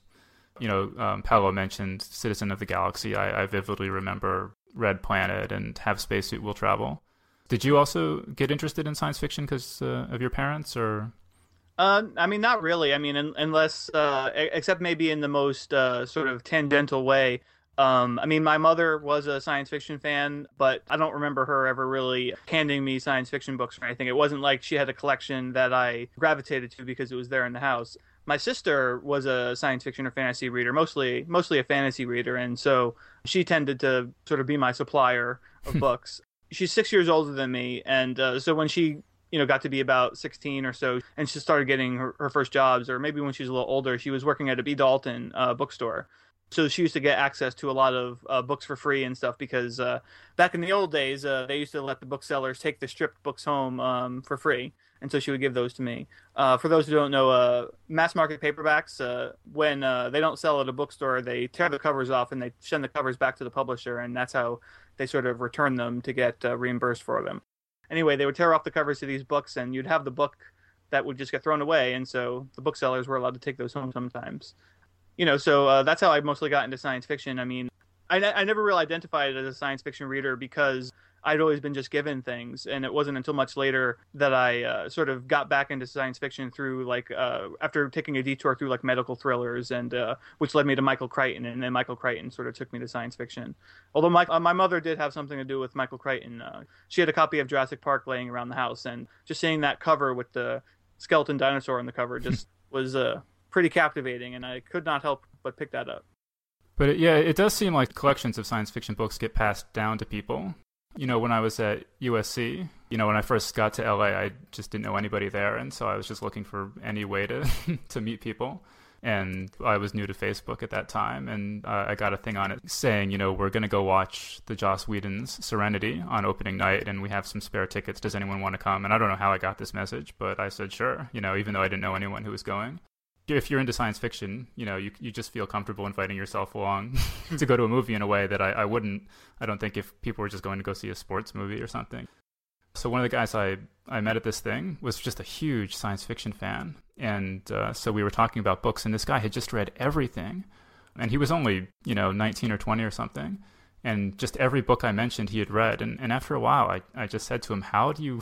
you know, um, Paolo mentioned Citizen of the Galaxy. I, I vividly remember Red Planet and Have Spacesuit Will Travel. Did you also get interested in science fiction because uh, of your parents, or? Uh, I mean, not really. I mean, unless, uh, except maybe in the most uh, sort of tangential way. Um, I mean, my mother was a science fiction fan, but I don't remember her ever really handing me science fiction books or anything. It wasn't like she had a collection that I gravitated to because it was there in the house. My sister was a science fiction or fantasy reader, mostly mostly a fantasy reader, and so she tended to sort of be my supplier of <laughs> books she's six years older than me, and uh, so when she you know got to be about 16 or so and she started getting her, her, first jobs or maybe when she was a little older she was working at a B. Dalton uh, bookstore. So she used to get access to a lot of uh, books for free and stuff because uh, back in the old days uh, they used to let the booksellers take the stripped books home um, for free. And so she would give those to me. Uh, for those who don't know uh, mass market paperbacks when they don't sell at a bookstore they tear the covers off and they send the covers back to the publisher and that's how they sort of return them to get reimbursed for them. Anyway, they would tear off the covers of these books, and you'd have the book that would just get thrown away, and so the booksellers were allowed to take those home sometimes. You know, so uh, that's how I mostly got into science fiction. I mean, I, I never really identified as a science fiction reader because I'd always been just given things, and it wasn't until much later that I uh, sort of got back into science fiction through like uh, after taking a detour through like medical thrillers, and uh, which led me to Michael Crichton, and then Michael Crichton sort of took me to science fiction. Although my uh, my mother did have something to do with Michael Crichton. Uh, she had a copy of Jurassic Park laying around the house, and just seeing that cover with the skeleton dinosaur on the cover <laughs> just was uh, pretty captivating, and I could not help but pick that up. But it, yeah, it does seem like collections of science fiction books get passed down to people you know, when I was at USC, you know, when I first got to LA, I just didn't know anybody there, and so I was just looking for any way to <laughs> to meet people. And I was new to Facebook at that time, and uh, I got a thing on it saying, you know, we're going to go watch the Joss Whedon's Serenity on opening night, and we have some spare tickets. Does anyone want to come? And I don't know how I got this message, but I said sure. You know, even though I didn't know anyone who was going if you're into science fiction, you know, you you just feel comfortable inviting yourself along <laughs> to go to a movie in a way that I, I wouldn't. I don't think if people were just going to go see a sports movie or something. So one of the guys I I met at this thing was just a huge science fiction fan, and uh, so we were talking about books, and this guy had just read everything, and he was only you know 19 or 20 or something, and just every book I mentioned he had read, and and after a while I I just said to him, how do you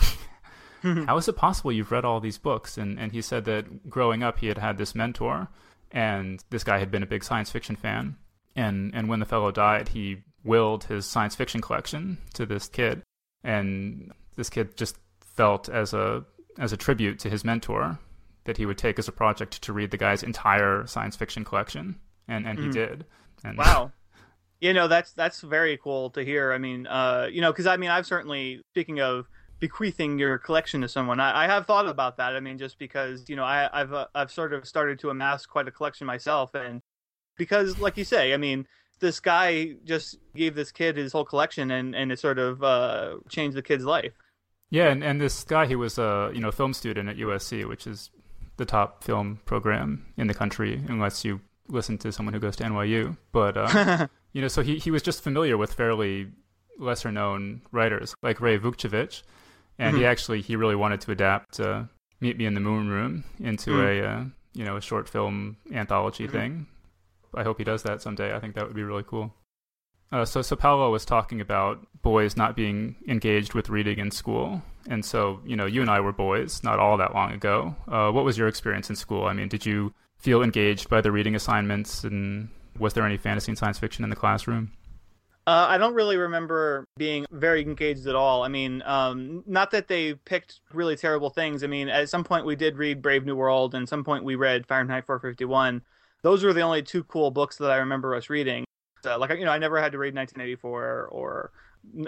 <laughs> how is it possible you've read all these books? And and he said that growing up he had had this mentor, and this guy had been a big science fiction fan. And and when the fellow died, he willed his science fiction collection to this kid, and this kid just felt as a as a tribute to his mentor that he would take as a project to read the guy's entire science fiction collection, and and mm. he hmm. did. And wow. <laughs> You know that's that's very cool to hear. I mean, uh, you know, because I mean, I've certainly speaking of bequeathing your collection to someone. I, I, have thought about that. I mean, just because you know, I, have uh, I've sort of started to amass quite a collection myself, and because, like you say, I mean, this guy just gave this kid his whole collection, and and it sort of uh, changed the kid's life. Yeah, and, and this guy, he was a you know film student at USC, which is the top film program in the country, unless you listen to someone who goes to NYU. But uh, <laughs> you know, so he he was just familiar with fairly lesser known writers like Ray Vukcevic, and mm-hmm. he actually he really wanted to adapt uh, Meet Me in the Moon Room into mm. a uh, you know a short film anthology mm-hmm. thing. I hope he does that someday. I think that would be really cool. Uh, so, so Paolo was talking about boys not being engaged with reading in school, and so you know, you and I were boys not all that long ago. Uh, what was your experience in school? I mean, did you feel engaged by the reading assignments, and was there any fantasy and science fiction in the classroom? Uh, I don't really remember being very engaged at all. I mean, um, not that they picked really terrible things. I mean, at some point we did read Brave New World, and some point we read Fahrenheit 451. Those were the only two cool books that I remember us reading. So, like, you know, I never had to read 1984, or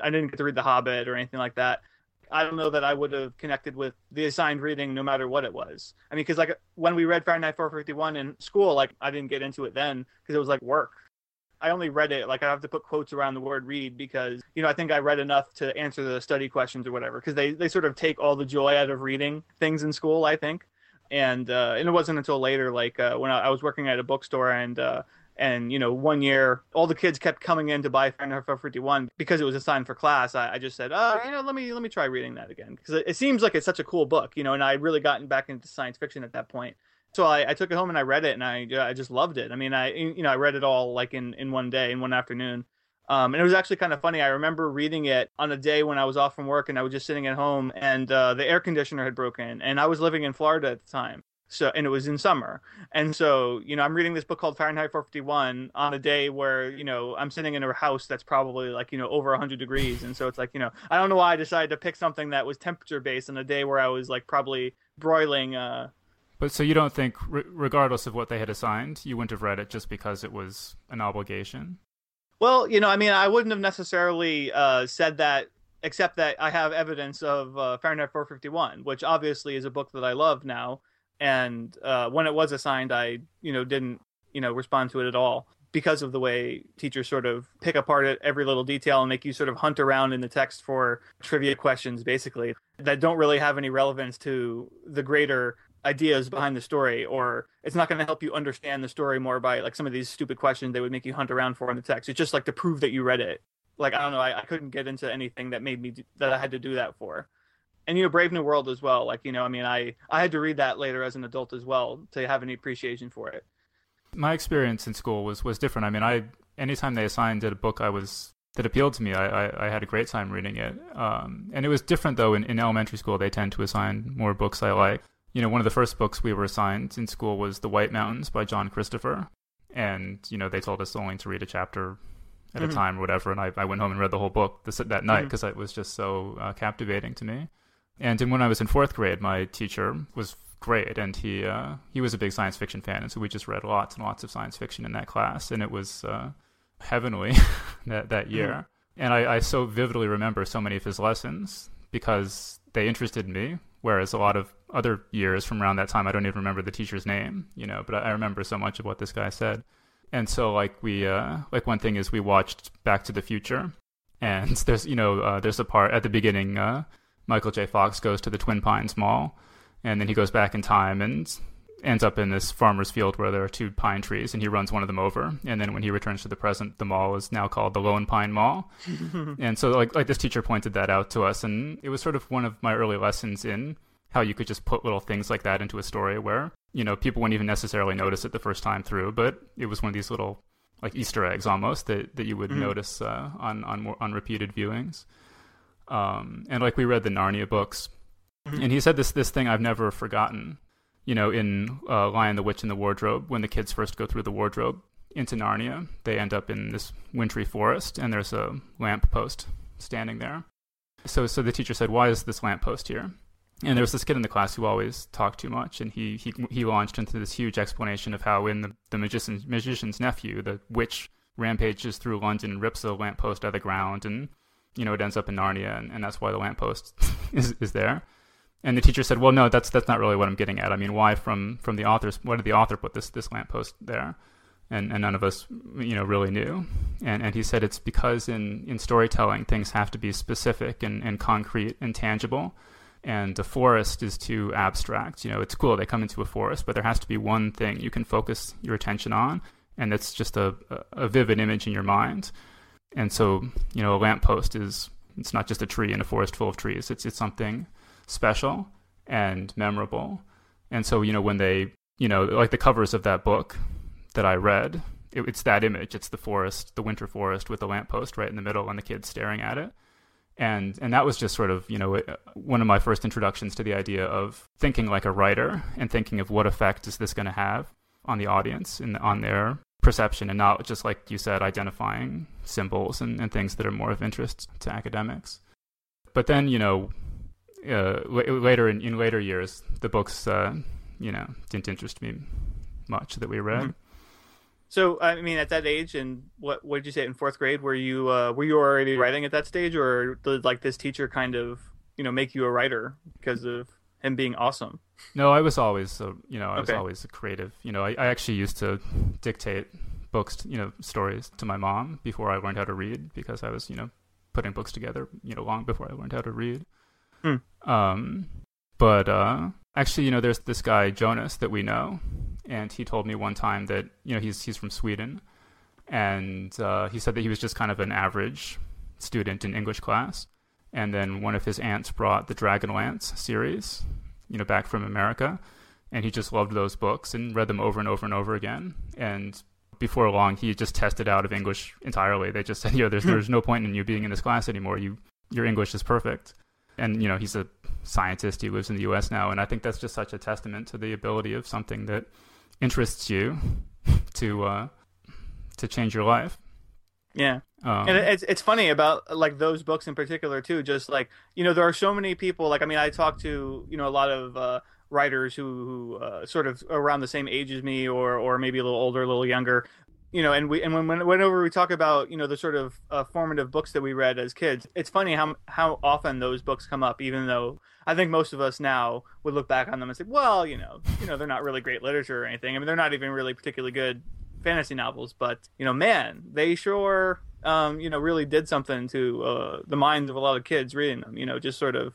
I didn't get to read The Hobbit or anything like that. I don't know that I would have connected with the assigned reading no matter what it was. I mean, because like when we read Fahrenheit 451 in school, like I didn't get into it then because it was like work. I only read it like I have to put quotes around the word read because you know I think I read enough to answer the study questions or whatever because they they sort of take all the joy out of reading things in school I think. And uh, and it wasn't until later like uh, when I, I, was working at a bookstore and uh, and you know one year all the kids kept coming in to buy Fahrenheit 451 because it was assigned for class. I, I just said oh you know let me let me try reading that again because it, it seems like it's such a cool book you know and I would really gotten back into science fiction at that point so I, I, took it home and I read it and I I just loved it. I mean, I you know I read it all like in in one day in one afternoon. Um, and it was actually kind of funny. I remember reading it on a day when I was off from work and I was just sitting at home and uh, the air conditioner had broken and I was living in Florida at the time. So and it was in summer. And so, you know, I'm reading this book called Fahrenheit 451 on a day where, you know, I'm sitting in a house that's probably like, you know, over 100 degrees. And so it's like, you know, I don't know why I decided to pick something that was temperature based on a day where I was like probably broiling uh but so you don't think, regardless of what they had assigned, you wouldn't have read it just because it was an obligation? Well, you know, I mean, I wouldn't have necessarily uh, said that, except that I have evidence of uh, Fahrenheit 451, which obviously is a book that I love now. And uh, when it was assigned, I, you know, didn't, you know, respond to it at all because of the way teachers sort of pick apart every little detail and make you sort of hunt around in the text for trivia questions, basically, that don't really have any relevance to the greater ideas behind the story or it's not going to help you understand the story more by like some of these stupid questions they would make you hunt around for in the text it's just like to prove that you read it like i don't know i, I couldn't get into anything that made me do, that i had to do that for and you know brave new world as well like you know i mean i i had to read that later as an adult as well to have any appreciation for it my experience in school was was different i mean i anytime they assigned a book i was that appealed to me. I, I, I, had a great time reading it. Um, and it was different though. In, in elementary school, they tend to assign more books I like you know, one of the first books we were assigned in school was The White Mountains by John Christopher. And, you know, they told us only to read a chapter at mm-hmm. a time or whatever. And I, I went home and read the whole book this, that night because mm-hmm. it was just so uh, captivating to me. And when I was in fourth grade, my teacher was great. And he, uh, he was a big science fiction fan. And so we just read lots and lots of science fiction in that class. And it was uh, heavenly <laughs> that, that year. Mm-hmm. And I, I so vividly remember so many of his lessons because they interested me Whereas a lot of other years from around that time, I don't even remember the teacher's name, you know, but I remember so much of what this guy said. And so, like, we, uh, like, one thing is we watched Back to the Future, and <laughs> there's, you know, uh, there's a part at the beginning, uh, Michael J. Fox goes to the Twin Pines Mall, and then he goes back in time and ends up in this farmer's field where there are two pine trees and he runs one of them over and then when he returns to the present the mall is now called the lone pine mall <laughs> and so like like this teacher pointed that out to us and it was sort of one of my early lessons in how you could just put little things like that into a story where you know people wouldn't even necessarily notice it the first time through but it was one of these little like easter eggs almost that, that you would mm-hmm. notice uh, on on more on repeated viewings um, and like we read the narnia books mm-hmm. and he said this this thing i've never forgotten you know, in uh, Lion, the Witch, and the Wardrobe, when the kids first go through the wardrobe into Narnia, they end up in this wintry forest, and there's a lamp post standing there. So, so the teacher said, "Why is this lamp post here?" And there was this kid in the class who always talked too much, and he he he launched into this huge explanation of how in the the magician's magician's nephew, the witch rampages through London and rips a lamppost out of the ground, and you know it ends up in Narnia, and, and that's why the lamppost <laughs> is is there. And the teacher said, "Well, no, that's that's not really what I'm getting at. I mean, why from from the authors? Why did the author put this this lamppost there?" And and none of us, you know, really knew. And and he said it's because in in storytelling things have to be specific and and concrete and tangible, and the forest is too abstract. You know, it's cool they come into a forest, but there has to be one thing you can focus your attention on, and it's just a, a vivid image in your mind. And so, you know, a lamppost is it's not just a tree in a forest full of trees. It's it's something special and memorable. And so, you know, when they, you know, like the covers of that book that I read, it, it's that image. It's the forest, the winter forest with the lamppost right in the middle, and the kids staring at it and and that was just sort of you know one of my first introductions to the idea of thinking like a writer and thinking of what effect is this going to have on the audience and on their perception and not just like you said identifying symbols and, and things that are more of interest to academics but then you know uh, later in, in later years the books uh, you know didn't interest me much that we read mm-hmm. So I mean, at that age, and what what did you say in fourth grade? Were you uh, were you already writing at that stage, or did like this teacher kind of you know make you a writer because of him being awesome? No, I was always a, you know I was okay. always a creative. You know, I, I actually used to dictate books, you know, stories to my mom before I learned how to read because I was you know putting books together, you know, long before I learned how to read. Hmm. Um, but uh, actually, you know, there's this guy Jonas that we know and he told me one time that you know he's he's from Sweden, and uh, he said that he was just kind of an average student in English class, and then one of his aunts brought the Dragonlance series, you know, back from America, and he just loved those books and read them over and over and over again, and before long he just tested out of English entirely. They just said, <laughs> you know, there's there's no point in you being in this class anymore. You your English is perfect, and you know he's a scientist. He lives in the U.S. now, and I think that's just such a testament to the ability of something that interests you <laughs> to uh, to change your life. Yeah, um, and it's it's funny about like those books in particular too. Just like you know, there are so many people. Like I mean, I talk to you know a lot of uh, writers who who uh, sort of around the same age as me, or or maybe a little older, a little younger. You know, and we and when, whenever we talk about you know the sort of uh, formative books that we read as kids, it's funny how how often those books come up, even though I think most of us now would look back on them and say, well, you know, you know, they're not really great literature or anything. I mean, they're not even really particularly good fantasy novels, but you know, man, they sure, um, you know, really did something to uh, the minds of a lot of kids reading them. You know, just sort of.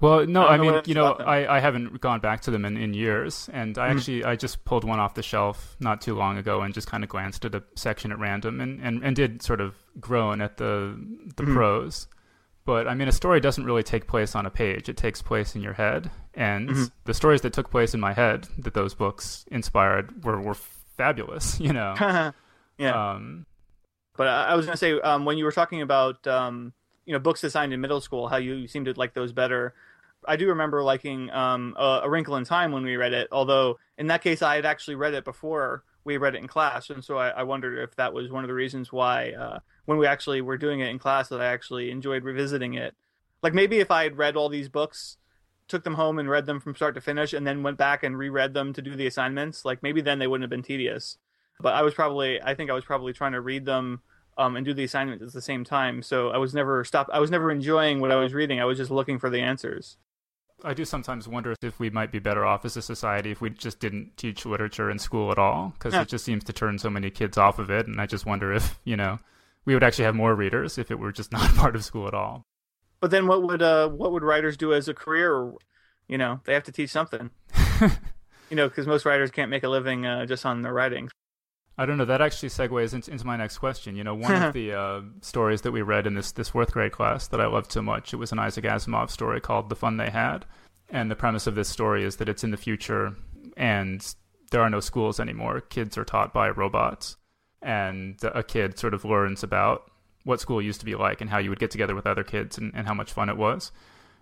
Well, no, I, I mean, you know, I, I haven't gone back to them in, in years, and I mm-hmm. actually I just pulled one off the shelf not too long ago and just kind of glanced at a section at random and, and, and did sort of groan at the the mm-hmm. prose but I mean, a story doesn't really take place on a page. It takes place in your head. And mm-hmm. the stories that took place in my head that those books inspired were, were fabulous, <laughs> you know? <laughs> yeah. Um, but I was going to say, um, when you were talking about, um, you know, books assigned in middle school, how you seem to like those better. I do remember liking um, a, a Wrinkle in Time when we read it, although in that case I had actually read it before we read it in class, and so I, I wondered if that was one of the reasons why uh, when we actually were doing it in class that I actually enjoyed revisiting it. Like maybe if I had read all these books, took them home and read them from start to finish, and then went back and reread them to do the assignments, like maybe then they wouldn't have been tedious. But I was probably, I think I was probably trying to read them um, and do the assignments at the same time. So I was never stop. I was never enjoying what I was reading. I was just looking for the answers. I do sometimes wonder if we might be better off as a society if we just didn't teach literature in school at all, because yeah. it just seems to turn so many kids off of it. And I just wonder if, you know, we would actually have more readers if it were just <laughs> not part of school at all. But then what would uh, what would writers do as a career? You know, they have to teach something. <laughs> you know, because most writers can't make a living uh, just on their writing. I don't know. That actually segues into, into my next question. You know, one of <laughs> the uh, stories that we read in this this fourth grade class that I loved so much it was an Isaac Asimov story called "The Fun They Had," and the premise of this story is that it's in the future and there are no schools anymore. Kids are taught by robots, and a kid sort of learns about what school used to be like and how you would get together with other kids and, and how much fun it was.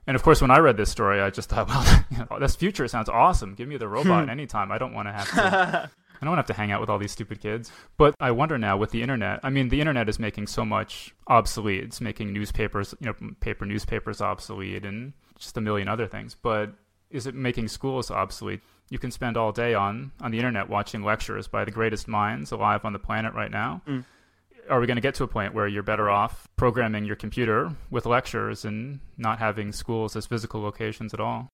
And of course, when I read this story, I just thought, <laughs> well, <laughs> you know, this future sounds awesome. Give me the robot anytime. I don't want to have to I don't have to hang out with all these stupid kids. But I wonder now with the internet. I mean, the internet is making so much obsolete. It's making newspapers, you know, paper newspapers obsolete and just a million other things. But is it making schools obsolete? You can spend all day on on the internet watching lectures by the greatest minds alive on the planet right now. Mm. Are we going to get to a point where you're better off programming your computer with lectures and not having schools as physical locations at all?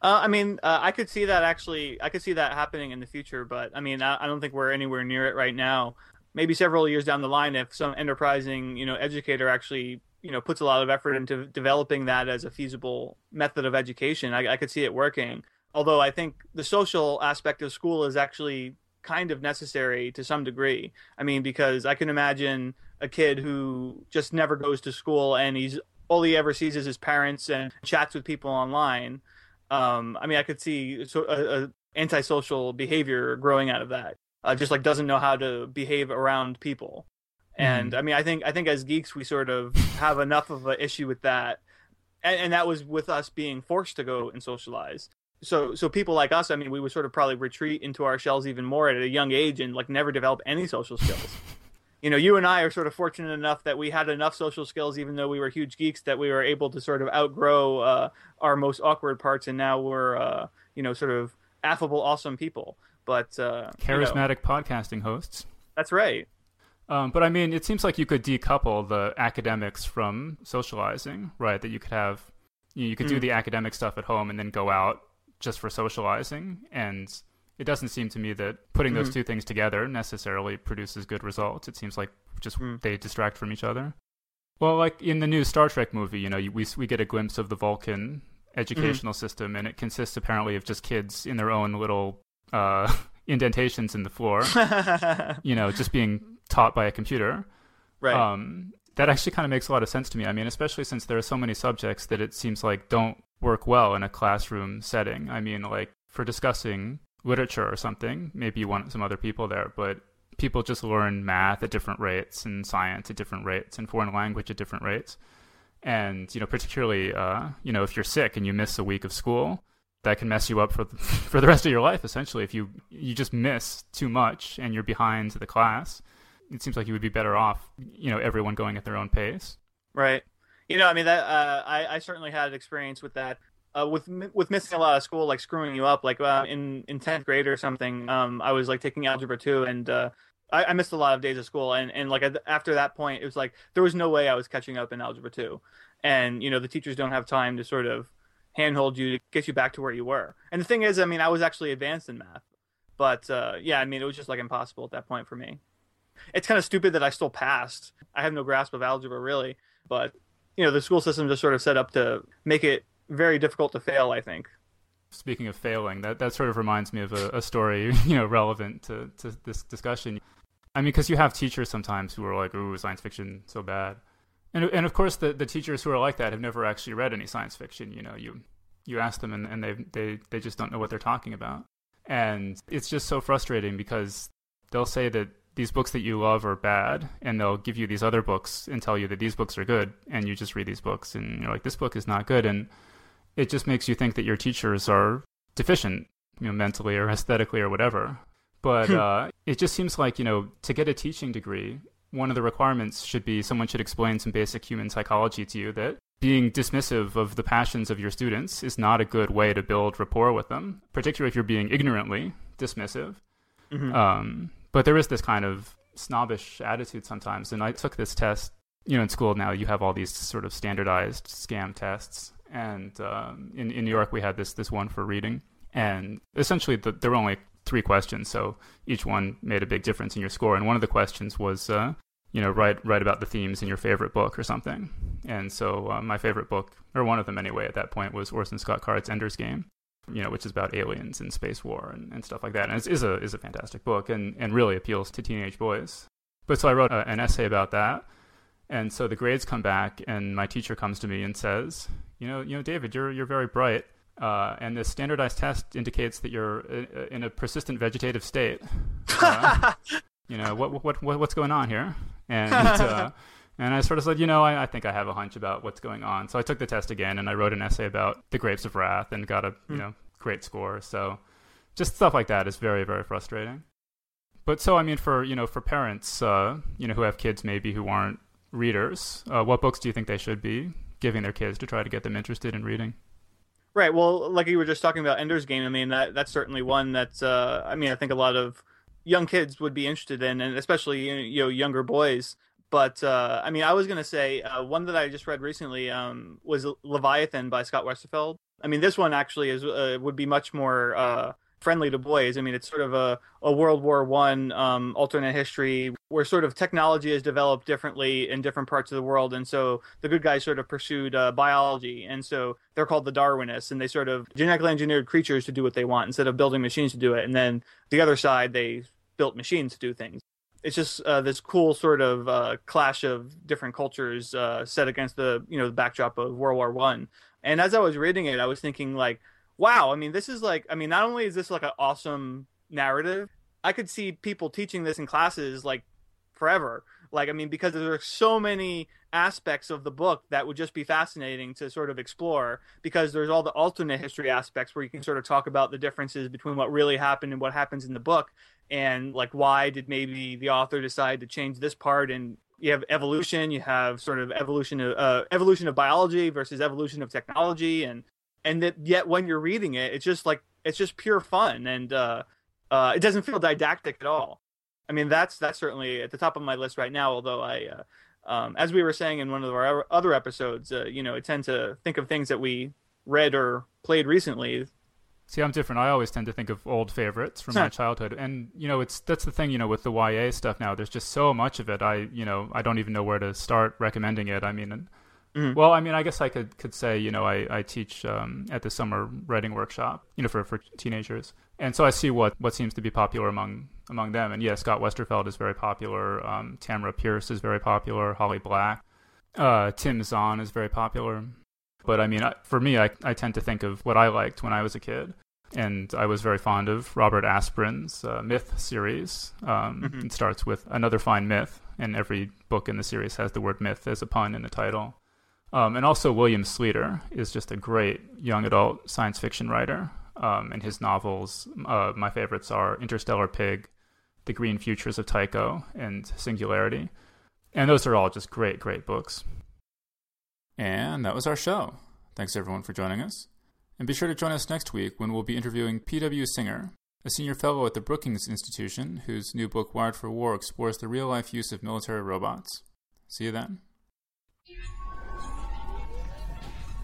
Uh, I mean, uh, I could see that actually. I could see that happening in the future, but I mean, I, I, don't think we're anywhere near it right now. Maybe several years down the line, if some enterprising, you know, educator actually you know puts a lot of effort into developing that as a feasible method of education, I, I could see it working. Although I think the social aspect of school is actually kind of necessary to some degree. I mean, because I can imagine a kid who just never goes to school and he's all he ever sees is his parents and chats with people online. Um, I mean, I could see so, a, a antisocial behavior growing out of that. Uh, just like doesn't know how to behave around people. And mm. I mean, I think I think as geeks we sort of have enough of an issue with that, and, and that was with us being forced to go and socialize so so people like us i mean we would sort of probably retreat into our shells even more at a young age and like never develop any social skills you know you and i are sort of fortunate enough that we had enough social skills even though we were huge geeks that we were able to sort of outgrow uh, our most awkward parts and now we're uh, you know sort of affable awesome people. But uh, charismatic you know, podcasting hosts. That's right. Um, but i mean it seems like you could decouple the academics from socializing right? That you could have you, know, you could mm. do the academic stuff at home and then go out just for socializing and it doesn't seem to me that putting mm-hmm. those two things together necessarily produces good results it seems like just mm. they distract from each other well like in the new star trek movie you know we, we get a glimpse of the vulcan educational mm-hmm. system and it consists apparently of just kids in their own little uh, <laughs> indentations in the floor <laughs> you know just being taught by a computer right um, that actually kind of makes a lot of sense to me i mean especially since there are so many subjects that it seems like don't work well in a classroom setting. I mean, like for discussing literature or something, maybe you want some other people there, but people just learn math at different rates and science at different rates and foreign language at different rates. And, you know, particularly, uh, you know, if you're sick and you miss a week of school, that can mess you up for the, <laughs> for the rest of your life, essentially. If you, you just miss too much and you're behind the class, it seems like you would be better off, you know, everyone going at their own pace. Right. You know, I mean that uh, I, I certainly had experience with that. Uh, with with missing a lot of school, like screwing you up. Like uh, in in tenth grade or something, um, I was like taking algebra two, and uh, I, I, missed a lot of days of school. And and like after that point, it was like there was no way I was catching up in algebra two, and you know the teachers don't have time to sort of handhold you to get you back to where you were. And the thing is, I mean, I was actually advanced in math, but uh, yeah, I mean, it was just like impossible at that point for me. It's kind of stupid that I still passed. I have no grasp of algebra really, but you know the school system just sort of set up to make it very difficult to fail. I think. Speaking of failing, that that sort of reminds me of a, a story <laughs> you know relevant to to this discussion. I mean, because you have teachers sometimes who are like, "Ooh, science fiction so bad," and and of course the the teachers who are like that have never actually read any science fiction. You know, you you ask them and, and they they they just don't know what they're talking about, and it's just so frustrating because they'll say that these books that you love are bad and they'll give you these other books and tell you that these books are good and you just read these books and you're like this book is not good and it just makes you think that your teachers are deficient you know mentally or aesthetically or whatever but hmm. uh, it just seems like you know to get a teaching degree one of the requirements should be someone should explain some basic human psychology to you that being dismissive of the passions of your students is not a good way to build rapport with them particularly if you're being ignorantly dismissive mm-hmm. um, but there is this kind of snobbish attitude sometimes. And I took this test, you know, in school now you have all these sort of standardized scam tests. And um, in, in New York, we had this, this one for reading. And essentially, the, there were only three questions. So each one made a big difference in your score. And one of the questions was, uh, you know, write, write about the themes in your favorite book or something. And so uh, my favorite book, or one of them anyway, at that point was Orson Scott Card's Ender's Game you know, which is about aliens and space war and, and stuff like that. And it is a is a fantastic book and, and really appeals to teenage boys. But so I wrote a, an essay about that, and so the grades come back, and my teacher comes to me and says, you know, you know, David, you're you're very bright, uh, and this standardized test indicates that you're uh, in a persistent vegetative state. <laughs> Uh, you know, what, what what what's going on here? And uh, <laughs> and I sort of said, you know, I, I, think I have a hunch about what's going on. So I took the test again and I wrote an essay about the grapes of wrath and got a, you hmm. know, great score. So just stuff like that is very, very frustrating. But so, I mean, for, you know, for parents, uh, you know, who have kids maybe who aren't readers, uh, what books do you think they should be giving their kids to try to get them interested in reading? Right. Well, like you were just talking about Ender's Game, I mean, that that's certainly one that's, uh, I mean, I think a lot of young kids would be interested in, and especially, you know, younger boys but uh, I mean, I was gonna say uh, one that I just read recently um, was Leviathan by Scott Westerfeld. I mean, this one actually is uh, would be much more uh, friendly to boys. I mean, it's sort of a, a World War One um, alternate history where sort of technology is developed differently in different parts of the world, and so the good guys sort of pursued uh, biology, and so they're called the Darwinists, and they sort of genetically engineered creatures to do what they want instead of building machines to do it. And then the other side, they built machines to do things. It's just uh, this cool sort of uh, clash of different cultures uh, set against the you know the backdrop of World War One. And as I was reading it, I was thinking like wow, I mean, this is like, I mean, not only is this like an awesome narrative, I could see people teaching this in classes like forever. Like, I mean, because there are so many aspects of the book that would just be fascinating to sort of explore because there's all the alternate history aspects where you can sort of talk about the differences between what really happened and what happens in the book and like why did maybe the author decide to change this part and you have evolution you have sort of evolution of uh, evolution of biology versus evolution of technology and and that yet when you're reading it, it's just like it's just pure fun, and uh, uh, it doesn't feel didactic at all. I mean, that's that's certainly at the top of my list right now. Although I, uh, um, as we were saying in one of our other episodes, uh, you know, I tend to think of things that we read or played recently. See, I'm different. I always tend to think of old favorites from my childhood, and you know, it's that's the thing. You know, with the YA stuff now, there's just so much of it. I, you know, I don't even know where to start recommending it. I mean, Mm-hmm. Well, I mean, I guess I could could say, you know, I I teach um, at the summer writing workshop, you know, for for teenagers, and so I see what what seems to be popular among among them. And yeah, Scott Westerfeld is very popular. Um, Tamora Pierce is very popular. Holly Black, uh, Tim Zahn is very popular. But I mean, for me, I I tend to think of what I liked when I was a kid. And I was very fond of Robert Asprin's uh, Myth series. Um, mm-hmm. It starts with another fine myth, and every book in the series has the word myth as a pun in the title. Um, and also, William Sleator is just a great young adult science fiction writer. Um, and his novels, uh, my favorites are Interstellar Pig, The Green Futures of Tycho, and Singularity. And those are all just great, great books. And that was our show. Thanks everyone for joining us. And be sure to join us next week when we'll be interviewing P.W. Singer, a senior fellow at the Brookings Institution, whose new book, Wired for War, explores the real life use of military robots. See you then.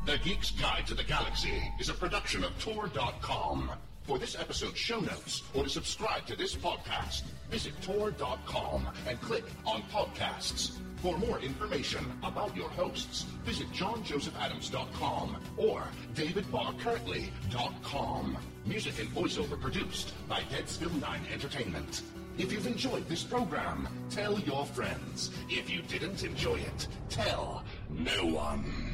The Geek's Guide to the Galaxy is a production of Tor.com. For this episode's show notes or to subscribe to this podcast, visit Tor.com and click on Podcasts. For more information about your hosts, visit JohnJosephAdams.com or DavidBarrKirtley.com. Music and voiceover produced by Deadspill 9 Entertainment. If you've enjoyed this program, tell your friends. If you didn't enjoy it, tell no one.